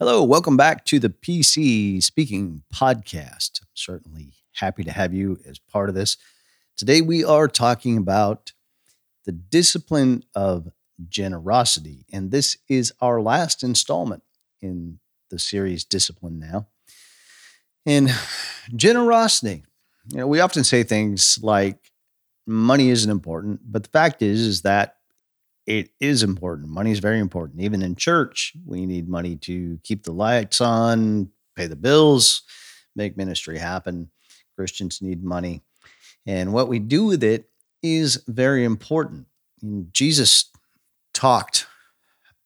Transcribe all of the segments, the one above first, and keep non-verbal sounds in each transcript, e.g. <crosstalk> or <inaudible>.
Hello, welcome back to the PC Speaking Podcast. I'm certainly happy to have you as part of this. Today, we are talking about the discipline of generosity, and this is our last installment in the series Discipline Now. And generosity, you know, we often say things like money isn't important, but the fact is, is that it is important. Money is very important. Even in church, we need money to keep the lights on, pay the bills, make ministry happen. Christians need money. And what we do with it is very important. And Jesus talked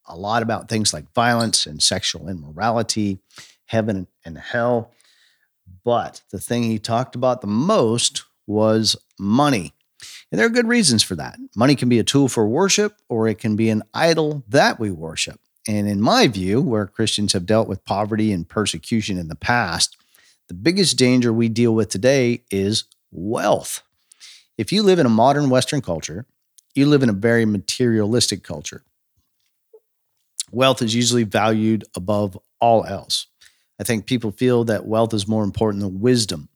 a lot about things like violence and sexual immorality, heaven and hell. But the thing he talked about the most was money. And there are good reasons for that. Money can be a tool for worship, or it can be an idol that we worship. And in my view, where Christians have dealt with poverty and persecution in the past, the biggest danger we deal with today is wealth. If you live in a modern Western culture, you live in a very materialistic culture. Wealth is usually valued above all else. I think people feel that wealth is more important than wisdom.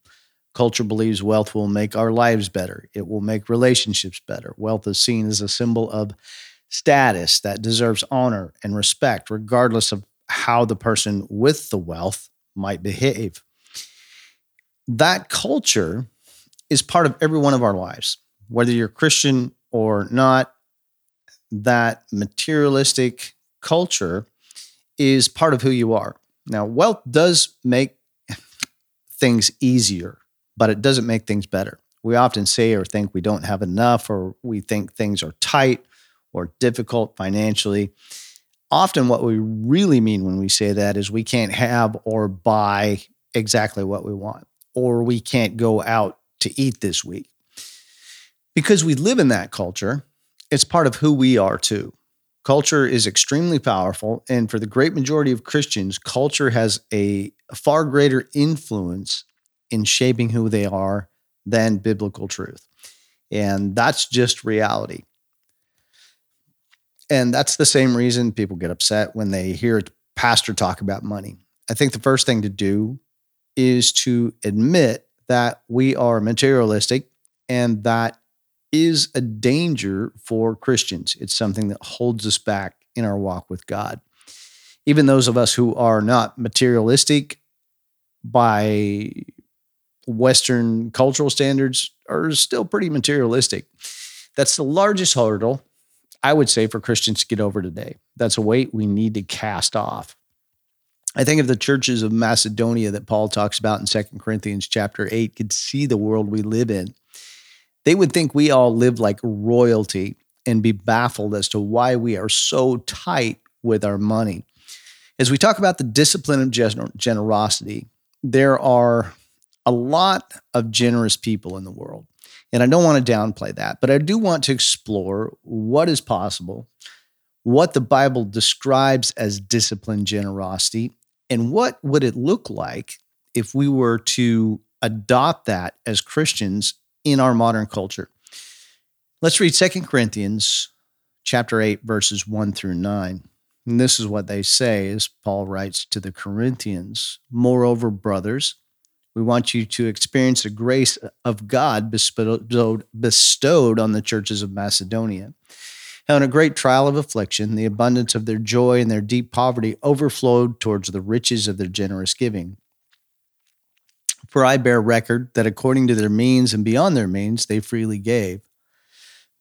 Culture believes wealth will make our lives better. It will make relationships better. Wealth is seen as a symbol of status that deserves honor and respect, regardless of how the person with the wealth might behave. That culture is part of every one of our lives, whether you're Christian or not. That materialistic culture is part of who you are. Now, wealth does make things easier but it doesn't make things better. We often say or think we don't have enough, or we think things are tight or difficult financially. Often, what we really mean when we say that is we can't have or buy exactly what we want, or we can't go out to eat this week. Because we live in that culture, it's part of who we are too. Culture is extremely powerful. And for the great majority of Christians, culture has a far greater influence in shaping who they are than biblical truth. And that's just reality. And that's the same reason people get upset when they hear a pastor talk about money. I think the first thing to do is to admit that we are materialistic and that is a danger for Christians. It's something that holds us back in our walk with God. Even those of us who are not materialistic by Western cultural standards are still pretty materialistic. That's the largest hurdle, I would say, for Christians to get over today. That's a weight we need to cast off. I think if the churches of Macedonia that Paul talks about in Second Corinthians chapter 8 could see the world we live in, they would think we all live like royalty and be baffled as to why we are so tight with our money. As we talk about the discipline of generosity, there are a lot of generous people in the world. And I don't want to downplay that, but I do want to explore what is possible, what the Bible describes as disciplined generosity, and what would it look like if we were to adopt that as Christians in our modern culture. Let's read Second Corinthians chapter 8 verses 1 through 9. And this is what they say as Paul writes to the Corinthians, "Moreover, brothers, we want you to experience the grace of God bestowed, on the churches of Macedonia. How, in a great trial of affliction, the abundance of their joy and their deep poverty overflowed towards the riches of their generous giving. For I bear record that according to their means and beyond their means, they freely gave,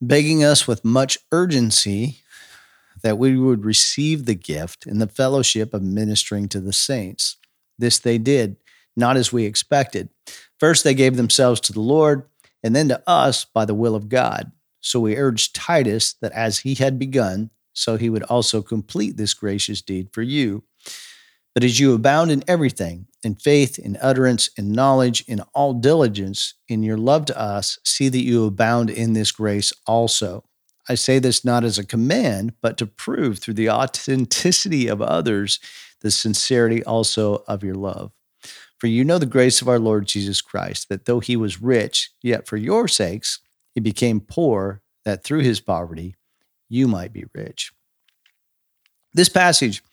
begging us with much urgency that we would receive the gift and the fellowship of ministering to the saints. This they did not as we expected. First, they gave themselves to the Lord, and then to us by the will of God. So we urged Titus that as he had begun, so he would also complete this gracious deed for you. But as you abound in everything, in faith, in utterance, in knowledge, in all diligence, in your love to us, see that you abound in this grace also. I say this not as a command, but to prove through the authenticity of others the sincerity also of your love. For you know the grace of our Lord Jesus Christ, that though he was rich, yet for your sakes he became poor, that through his poverty you might be rich. This passage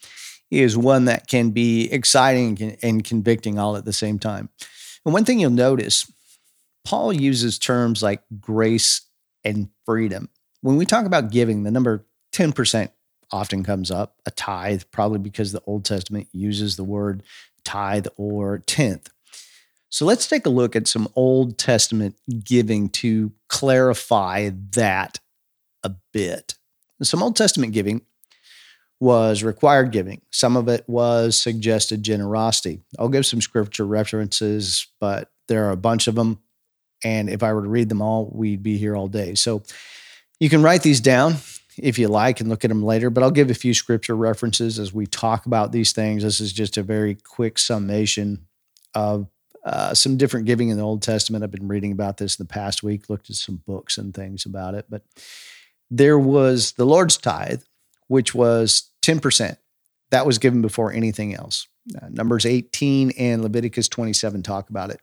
is one that can be exciting and convicting all at the same time. And one thing you'll notice, Paul uses terms like grace and freedom. When we talk about giving, the number 10% often comes up, a tithe, probably because the Old Testament uses the word tithe or tenth. So let's take a look at some Old Testament giving to clarify that a bit. Some Old Testament giving was required giving. Some of it was suggested generosity. I'll give some scripture references, but there are a bunch of them. And if I were to read them all, we'd be here all day. So you can write these down if you like and look at them later, but I'll give a few scripture references as we talk about these things. This is just a very quick summation of uh, some different giving in the Old Testament. I've been reading about this in the past week, looked at some books and things about it. But there was the Lord's tithe, which was 10%. That was given before anything else. Uh, Numbers 18 and Leviticus 27 talk about it.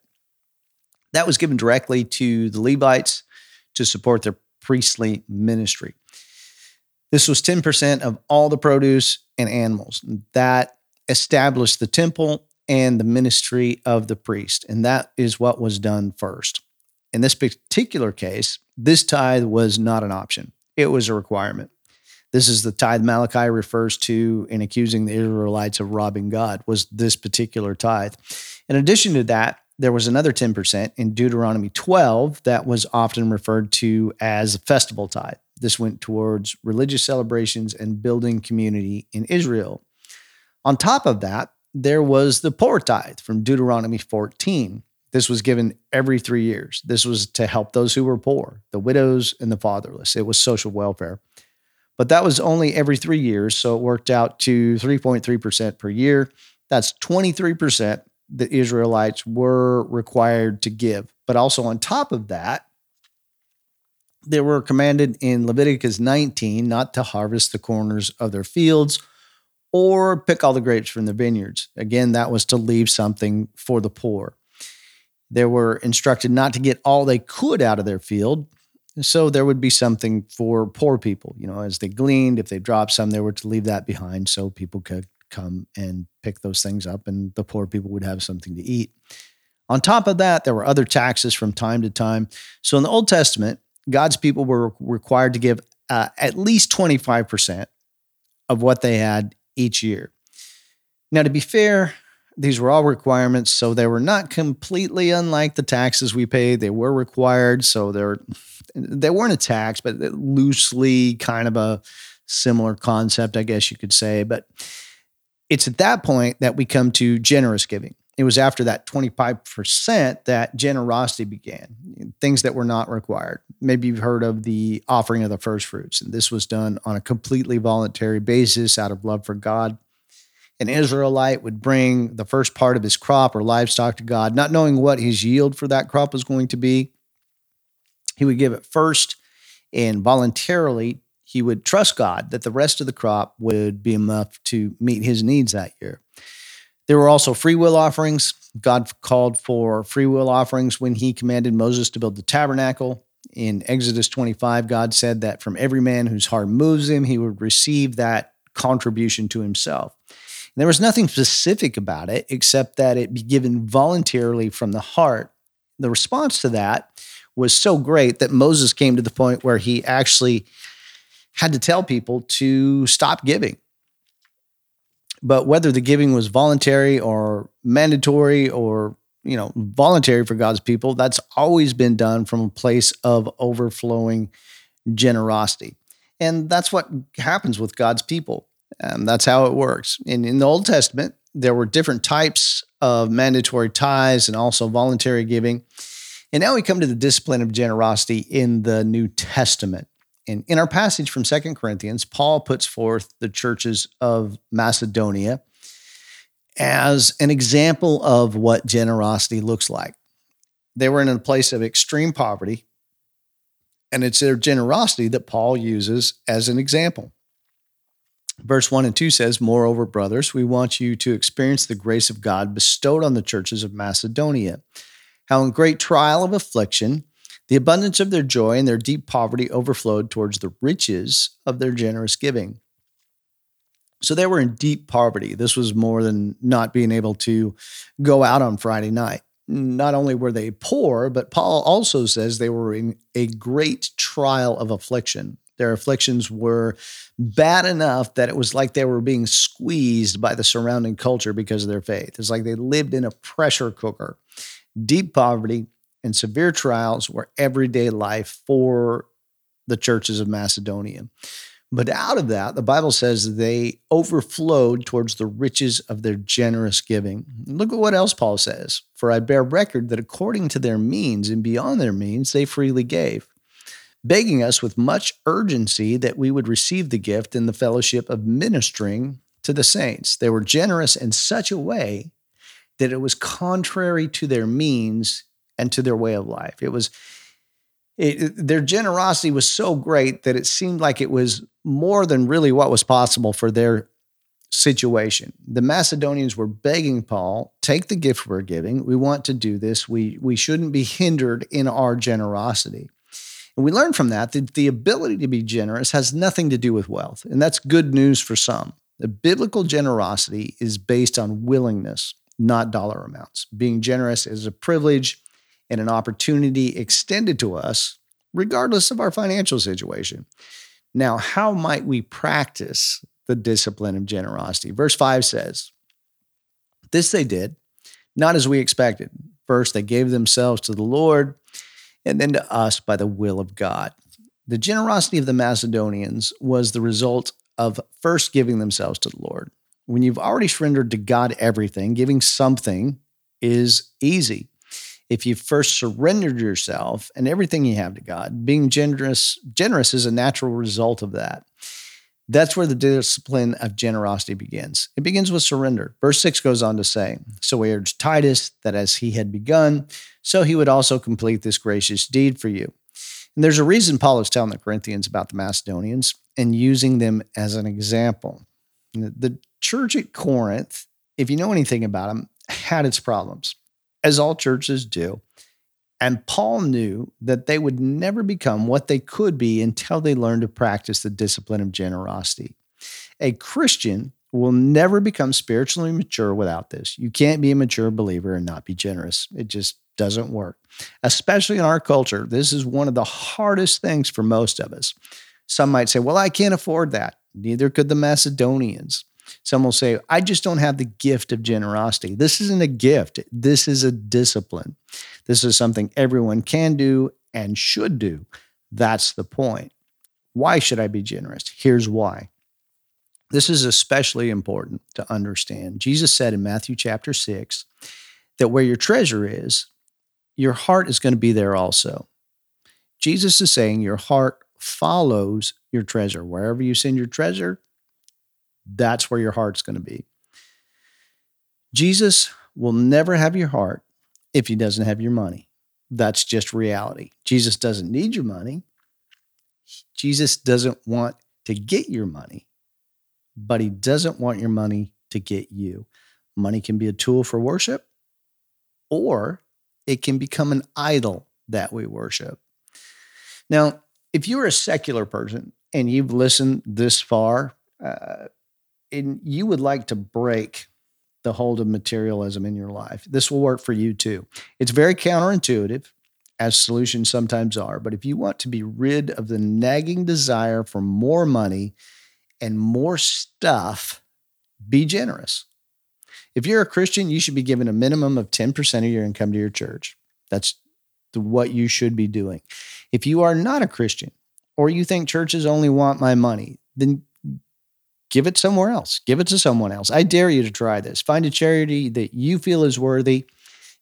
That was given directly to the Levites to support their priestly ministry. This was 10% of all the produce and animals. That established the temple and the ministry of the priest. And that is what was done first. In this particular case, this tithe was not an option, it was a requirement. This is the tithe Malachi refers to in accusing the Israelites of robbing God, was this particular tithe. In addition to that, there was another 10% in Deuteronomy 12 that was often referred to as a festival tithe. This went towards religious celebrations and building community in Israel. On top of that, there was the poor tithe from Deuteronomy 14. This was given every three years. This was to help those who were poor, the widows and the fatherless. It was social welfare. But that was only every three years. So it worked out to 3.3% per year. That's 23% the Israelites were required to give. But also on top of that, they were commanded in Leviticus 19 not to harvest the corners of their fields or pick all the grapes from the vineyards. Again, that was to leave something for the poor. They were instructed not to get all they could out of their field. So there would be something for poor people. You know, as they gleaned, if they dropped some, they were to leave that behind so people could come and pick those things up and the poor people would have something to eat. On top of that, there were other taxes from time to time. So in the Old Testament, God's people were required to give uh, at least 25% of what they had each year. Now, to be fair, these were all requirements, so they were not completely unlike the taxes we paid. They were required, so they're they weren't a tax, but loosely kind of a similar concept, I guess you could say. But it's at that point that we come to generous giving. It was after that 25% that generosity began, things that were not required. Maybe you've heard of the offering of the first fruits, and this was done on a completely voluntary basis out of love for God. An Israelite would bring the first part of his crop or livestock to God, not knowing what his yield for that crop was going to be. He would give it first and voluntarily he would trust God that the rest of the crop would be enough to meet his needs that year. There were also free will offerings. God called for free will offerings when he commanded Moses to build the tabernacle. In Exodus 25, God said that from every man whose heart moves him, he would receive that contribution to himself. And there was nothing specific about it except that it be given voluntarily from the heart. The response to that was so great that Moses came to the point where he actually had to tell people to stop giving. But whether the giving was voluntary or mandatory or you know voluntary for God's people, that's always been done from a place of overflowing generosity. And that's what happens with God's people. And that's how it works. And in the Old Testament, there were different types of mandatory tithes and also voluntary giving. And now we come to the discipline of generosity in the New Testament. And in our passage from Second Corinthians, Paul puts forth the churches of Macedonia as an example of what generosity looks like. They were in a place of extreme poverty, and it's their generosity that Paul uses as an example. Verse 1 and 2 says, Moreover, brothers, we want you to experience the grace of God bestowed on the churches of Macedonia, how in great trial of affliction, the abundance of their joy and their deep poverty overflowed towards the riches of their generous giving. So they were in deep poverty. This was more than not being able to go out on Friday night. Not only were they poor, but Paul also says they were in a great trial of affliction. Their afflictions were bad enough that it was like they were being squeezed by the surrounding culture because of their faith. It's like they lived in a pressure cooker. Deep poverty and severe trials were everyday life for the churches of Macedonia. But out of that, the Bible says they overflowed towards the riches of their generous giving. Look at what else Paul says. For I bear record that according to their means and beyond their means, they freely gave begging us with much urgency that we would receive the gift in the fellowship of ministering to the saints. They were generous in such a way that it was contrary to their means and to their way of life. It was it, their generosity was so great that it seemed like it was more than really what was possible for their situation. The Macedonians were begging Paul, take the gift we're giving. We want to do this. We we shouldn't be hindered in our generosity. And we learn from that that the ability to be generous has nothing to do with wealth. And that's good news for some. The biblical generosity is based on willingness, not dollar amounts. Being generous is a privilege and an opportunity extended to us, regardless of our financial situation. Now, how might we practice the discipline of generosity? Verse 5 says, This they did, not as we expected. First, they gave themselves to the Lord and then to us by the will of God. The generosity of the Macedonians was the result of first giving themselves to the Lord. When you've already surrendered to God everything, giving something is easy. If you first surrendered yourself and everything you have to God, being generous, generous is a natural result of that. That's where the discipline of generosity begins. It begins with surrender. Verse 6 goes on to say, So we urged Titus that as he had begun, so he would also complete this gracious deed for you. And there's a reason Paul is telling the Corinthians about the Macedonians and using them as an example. The church at Corinth, if you know anything about them, had its problems, as all churches do. And Paul knew that they would never become what they could be until they learned to practice the discipline of generosity. A Christian will never become spiritually mature without this. You can't be a mature believer and not be generous. It just doesn't work. Especially in our culture, this is one of the hardest things for most of us. Some might say, Well, I can't afford that. Neither could the Macedonians. Some will say, I just don't have the gift of generosity. This isn't a gift, this is a discipline. This is something everyone can do and should do. That's the point. Why should I be generous? Here's why. This is especially important to understand. Jesus said in Matthew chapter 6 that where your treasure is, your heart is going to be there also. Jesus is saying your heart follows your treasure. Wherever you send your treasure, that's where your heart's going to be. Jesus will never have your heart if he doesn't have your money. That's just reality. Jesus doesn't need your money. Jesus doesn't want to get your money, but he doesn't want your money to get you. Money can be a tool for worship, or it can become an idol that we worship. Now, if you're a secular person and you've listened this far, uh, and you would like to break the hold of materialism in your life, this will work for you too. It's very counterintuitive, as solutions sometimes are. But if you want to be rid of the nagging desire for more money and more stuff, be generous. If you're a Christian, you should be giving a minimum of 10% of your income to your church. That's what you should be doing. If you are not a Christian or you think churches only want my money, then give it somewhere else. Give it to someone else. I dare you to try this. Find a charity that you feel is worthy.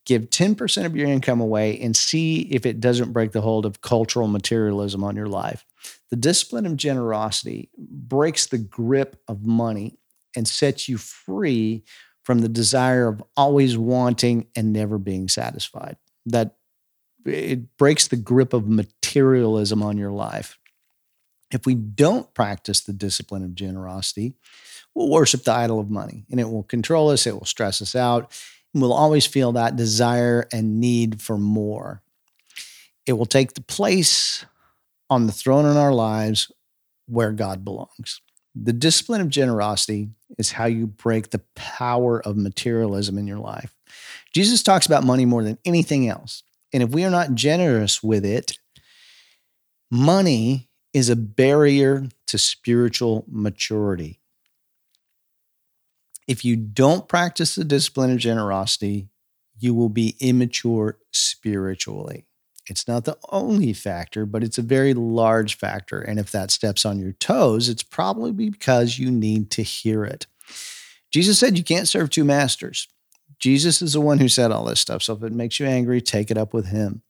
Give 10% of your income away and see if it doesn't break the hold of cultural materialism on your life. The discipline of generosity breaks the grip of money and sets you free from the desire of always wanting and never being satisfied. That it breaks the grip of materialism on your life. If we don't practice the discipline of generosity, we'll worship the idol of money and it will control us, it will stress us out, and we'll always feel that desire and need for more. It will take the place on the throne in our lives where God belongs. The discipline of generosity is how you break the power of materialism in your life. Jesus talks about money more than anything else. And if we are not generous with it, money is a barrier to spiritual maturity. If you don't practice the discipline of generosity, you will be immature spiritually. It's not the only factor, but it's a very large factor. And if that steps on your toes, it's probably because you need to hear it. Jesus said you can't serve two masters. Jesus is the one who said all this stuff. So if it makes you angry, take it up with him.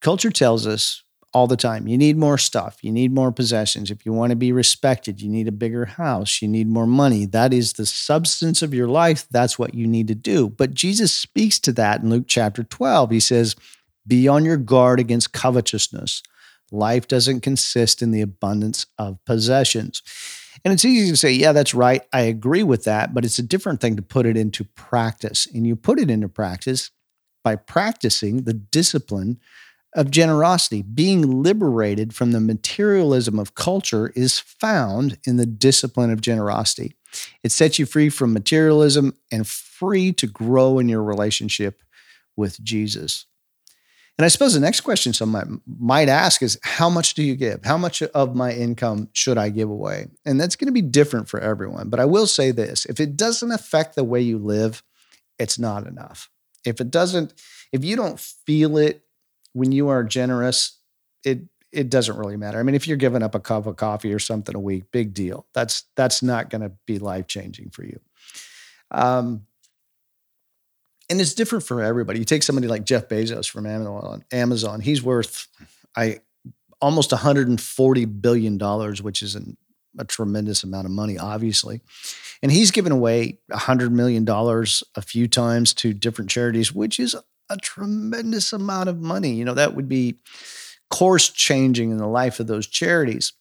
Culture tells us all the time you need more stuff, you need more possessions. If you want to be respected, you need a bigger house, you need more money. That is the substance of your life. That's what you need to do. But Jesus speaks to that in Luke chapter 12. He says, be on your guard against covetousness. Life doesn't consist in the abundance of possessions. And it's easy to say, yeah, that's right. I agree with that. But it's a different thing to put it into practice. And you put it into practice by practicing the discipline of generosity. Being liberated from the materialism of culture is found in the discipline of generosity. It sets you free from materialism and free to grow in your relationship with Jesus. And I suppose the next question someone might ask is how much do you give? How much of my income should I give away? And that's going to be different for everyone. But I will say this if it doesn't affect the way you live, it's not enough. If it doesn't, if you don't feel it when you are generous, it it doesn't really matter. I mean, if you're giving up a cup of coffee or something a week, big deal. That's that's not going to be life changing for you. Um, and it's different for everybody. You take somebody like Jeff Bezos from Amazon. He's worth I almost 140 billion dollars, which is an, a tremendous amount of money, obviously. And he's given away 100 million dollars a few times to different charities, which is a tremendous amount of money. You know, that would be course changing in the life of those charities.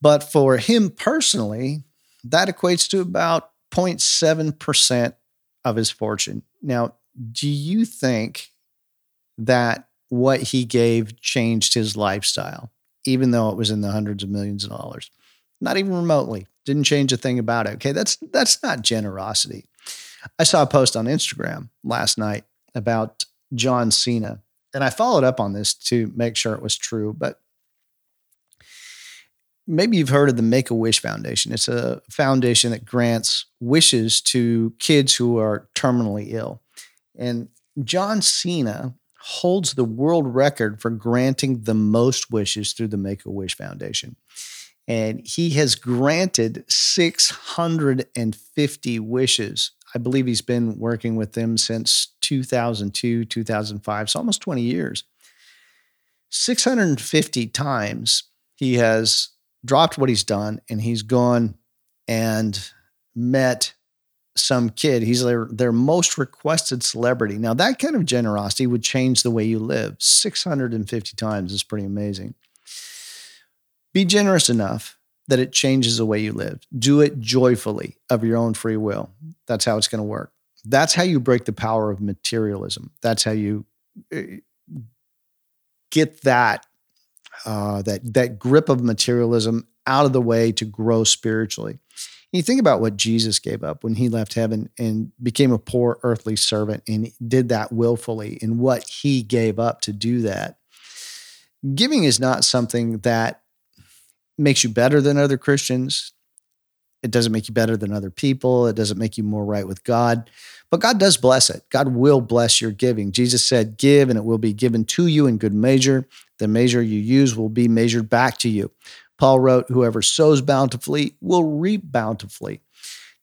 But for him personally, that equates to about 0.7% of his fortune. Now, do you think that what he gave changed his lifestyle, even though it was in the hundreds of millions of dollars? Not even remotely. Didn't change a thing about it. Okay, that's that's not generosity. I saw a post on Instagram last night about John Cena, and I followed up on this to make sure it was true, but maybe you've heard of the Make a Wish Foundation. It's a foundation that grants wishes to kids who are terminally ill. And John Cena holds the world record for granting the most wishes through the Make a Wish Foundation. And he has granted 650 wishes. I believe he's been working with them since 2002, 2005, so almost 20 years. 650 times he has dropped what he's done and he's gone and met some kid. He's their, their most requested celebrity. Now, that kind of generosity would change the way you live. 650 times is pretty amazing. Be generous enough that it changes the way you live. Do it joyfully of your own free will. That's how it's going to work. That's how you break the power of materialism. That's how you eh, get that uh, that that grip of materialism out of the way to grow spiritually. You think about what Jesus gave up when he left heaven and became a poor earthly servant and did that willfully and what he gave up to do that. Giving is not something that makes you better than other Christians. It doesn't make you better than other people. It doesn't make you more right with God. But God does bless it. God will bless your giving. Jesus said, Give, and it will be given to you in good measure. The measure you use will be measured back to you. Paul wrote, Whoever sows bountifully will reap bountifully.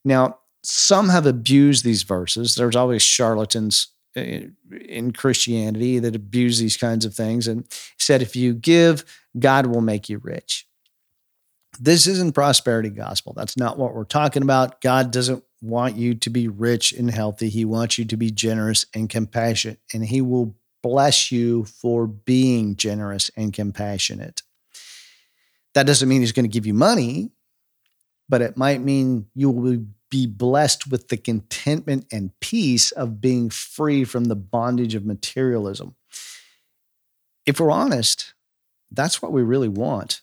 Now, some have abused these verses. There's always charlatans eh, in Christianity that abuse these kinds of things and said, If you give, God will make you rich. This isn't prosperity gospel. That's not what we're talking about. God doesn't want you to be rich and healthy. He wants you to be generous and compassionate, and He will bless you for being generous and compassionate. That doesn't mean He's going to give you money, but it might mean you will be blessed with the contentment and peace of being free from the bondage of materialism. If we're honest, that's what we really want.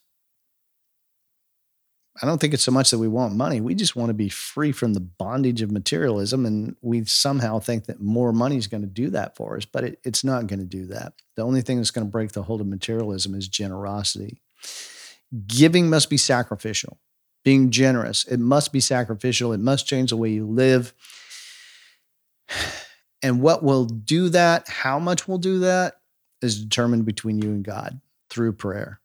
I don't think it's so much that we want money. We just want to be free from the bondage of materialism. And we somehow think that more money is going to do that for us, but it, it's not going to do that. The only thing that's going to break the hold of materialism is generosity. Giving must be sacrificial. Being generous, it must be sacrificial. It must change the way you live. <sighs> And what will do that, how much will do that, is determined between you and God through prayer.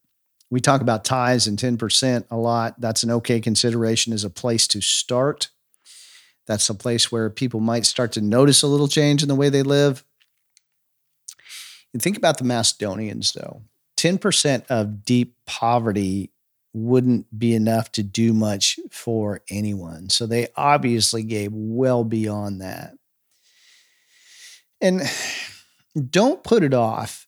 We talk about tithes and 10% a lot. That's an okay consideration as a place to start. That's a place where people might start to notice a little change in the way they live. And think about the Macedonians, though. 10% of deep poverty wouldn't be enough to do much for anyone. So they obviously gave well beyond that. And don't put it off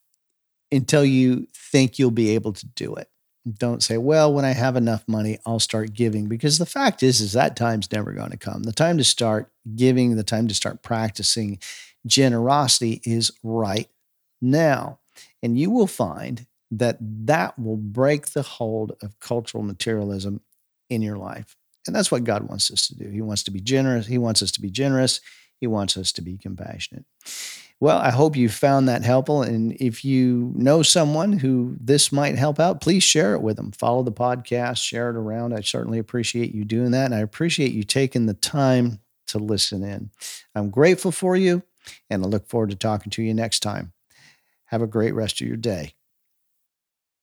until you think you'll be able to do it don't say well when i have enough money i'll start giving because the fact is is that time's never going to come. The time to start giving the time to start practicing generosity is right now. And you will find that that will break the hold of cultural materialism in your life. And that's what god wants us to do. He wants to be generous he wants us to be generous he wants us to be compassionate well, I hope you found that helpful. And if you know someone who this might help out, please share it with them. Follow the podcast, share it around. I certainly appreciate you doing that. And I appreciate you taking the time to listen in. I'm grateful for you, and I look forward to talking to you next time. Have a great rest of your day.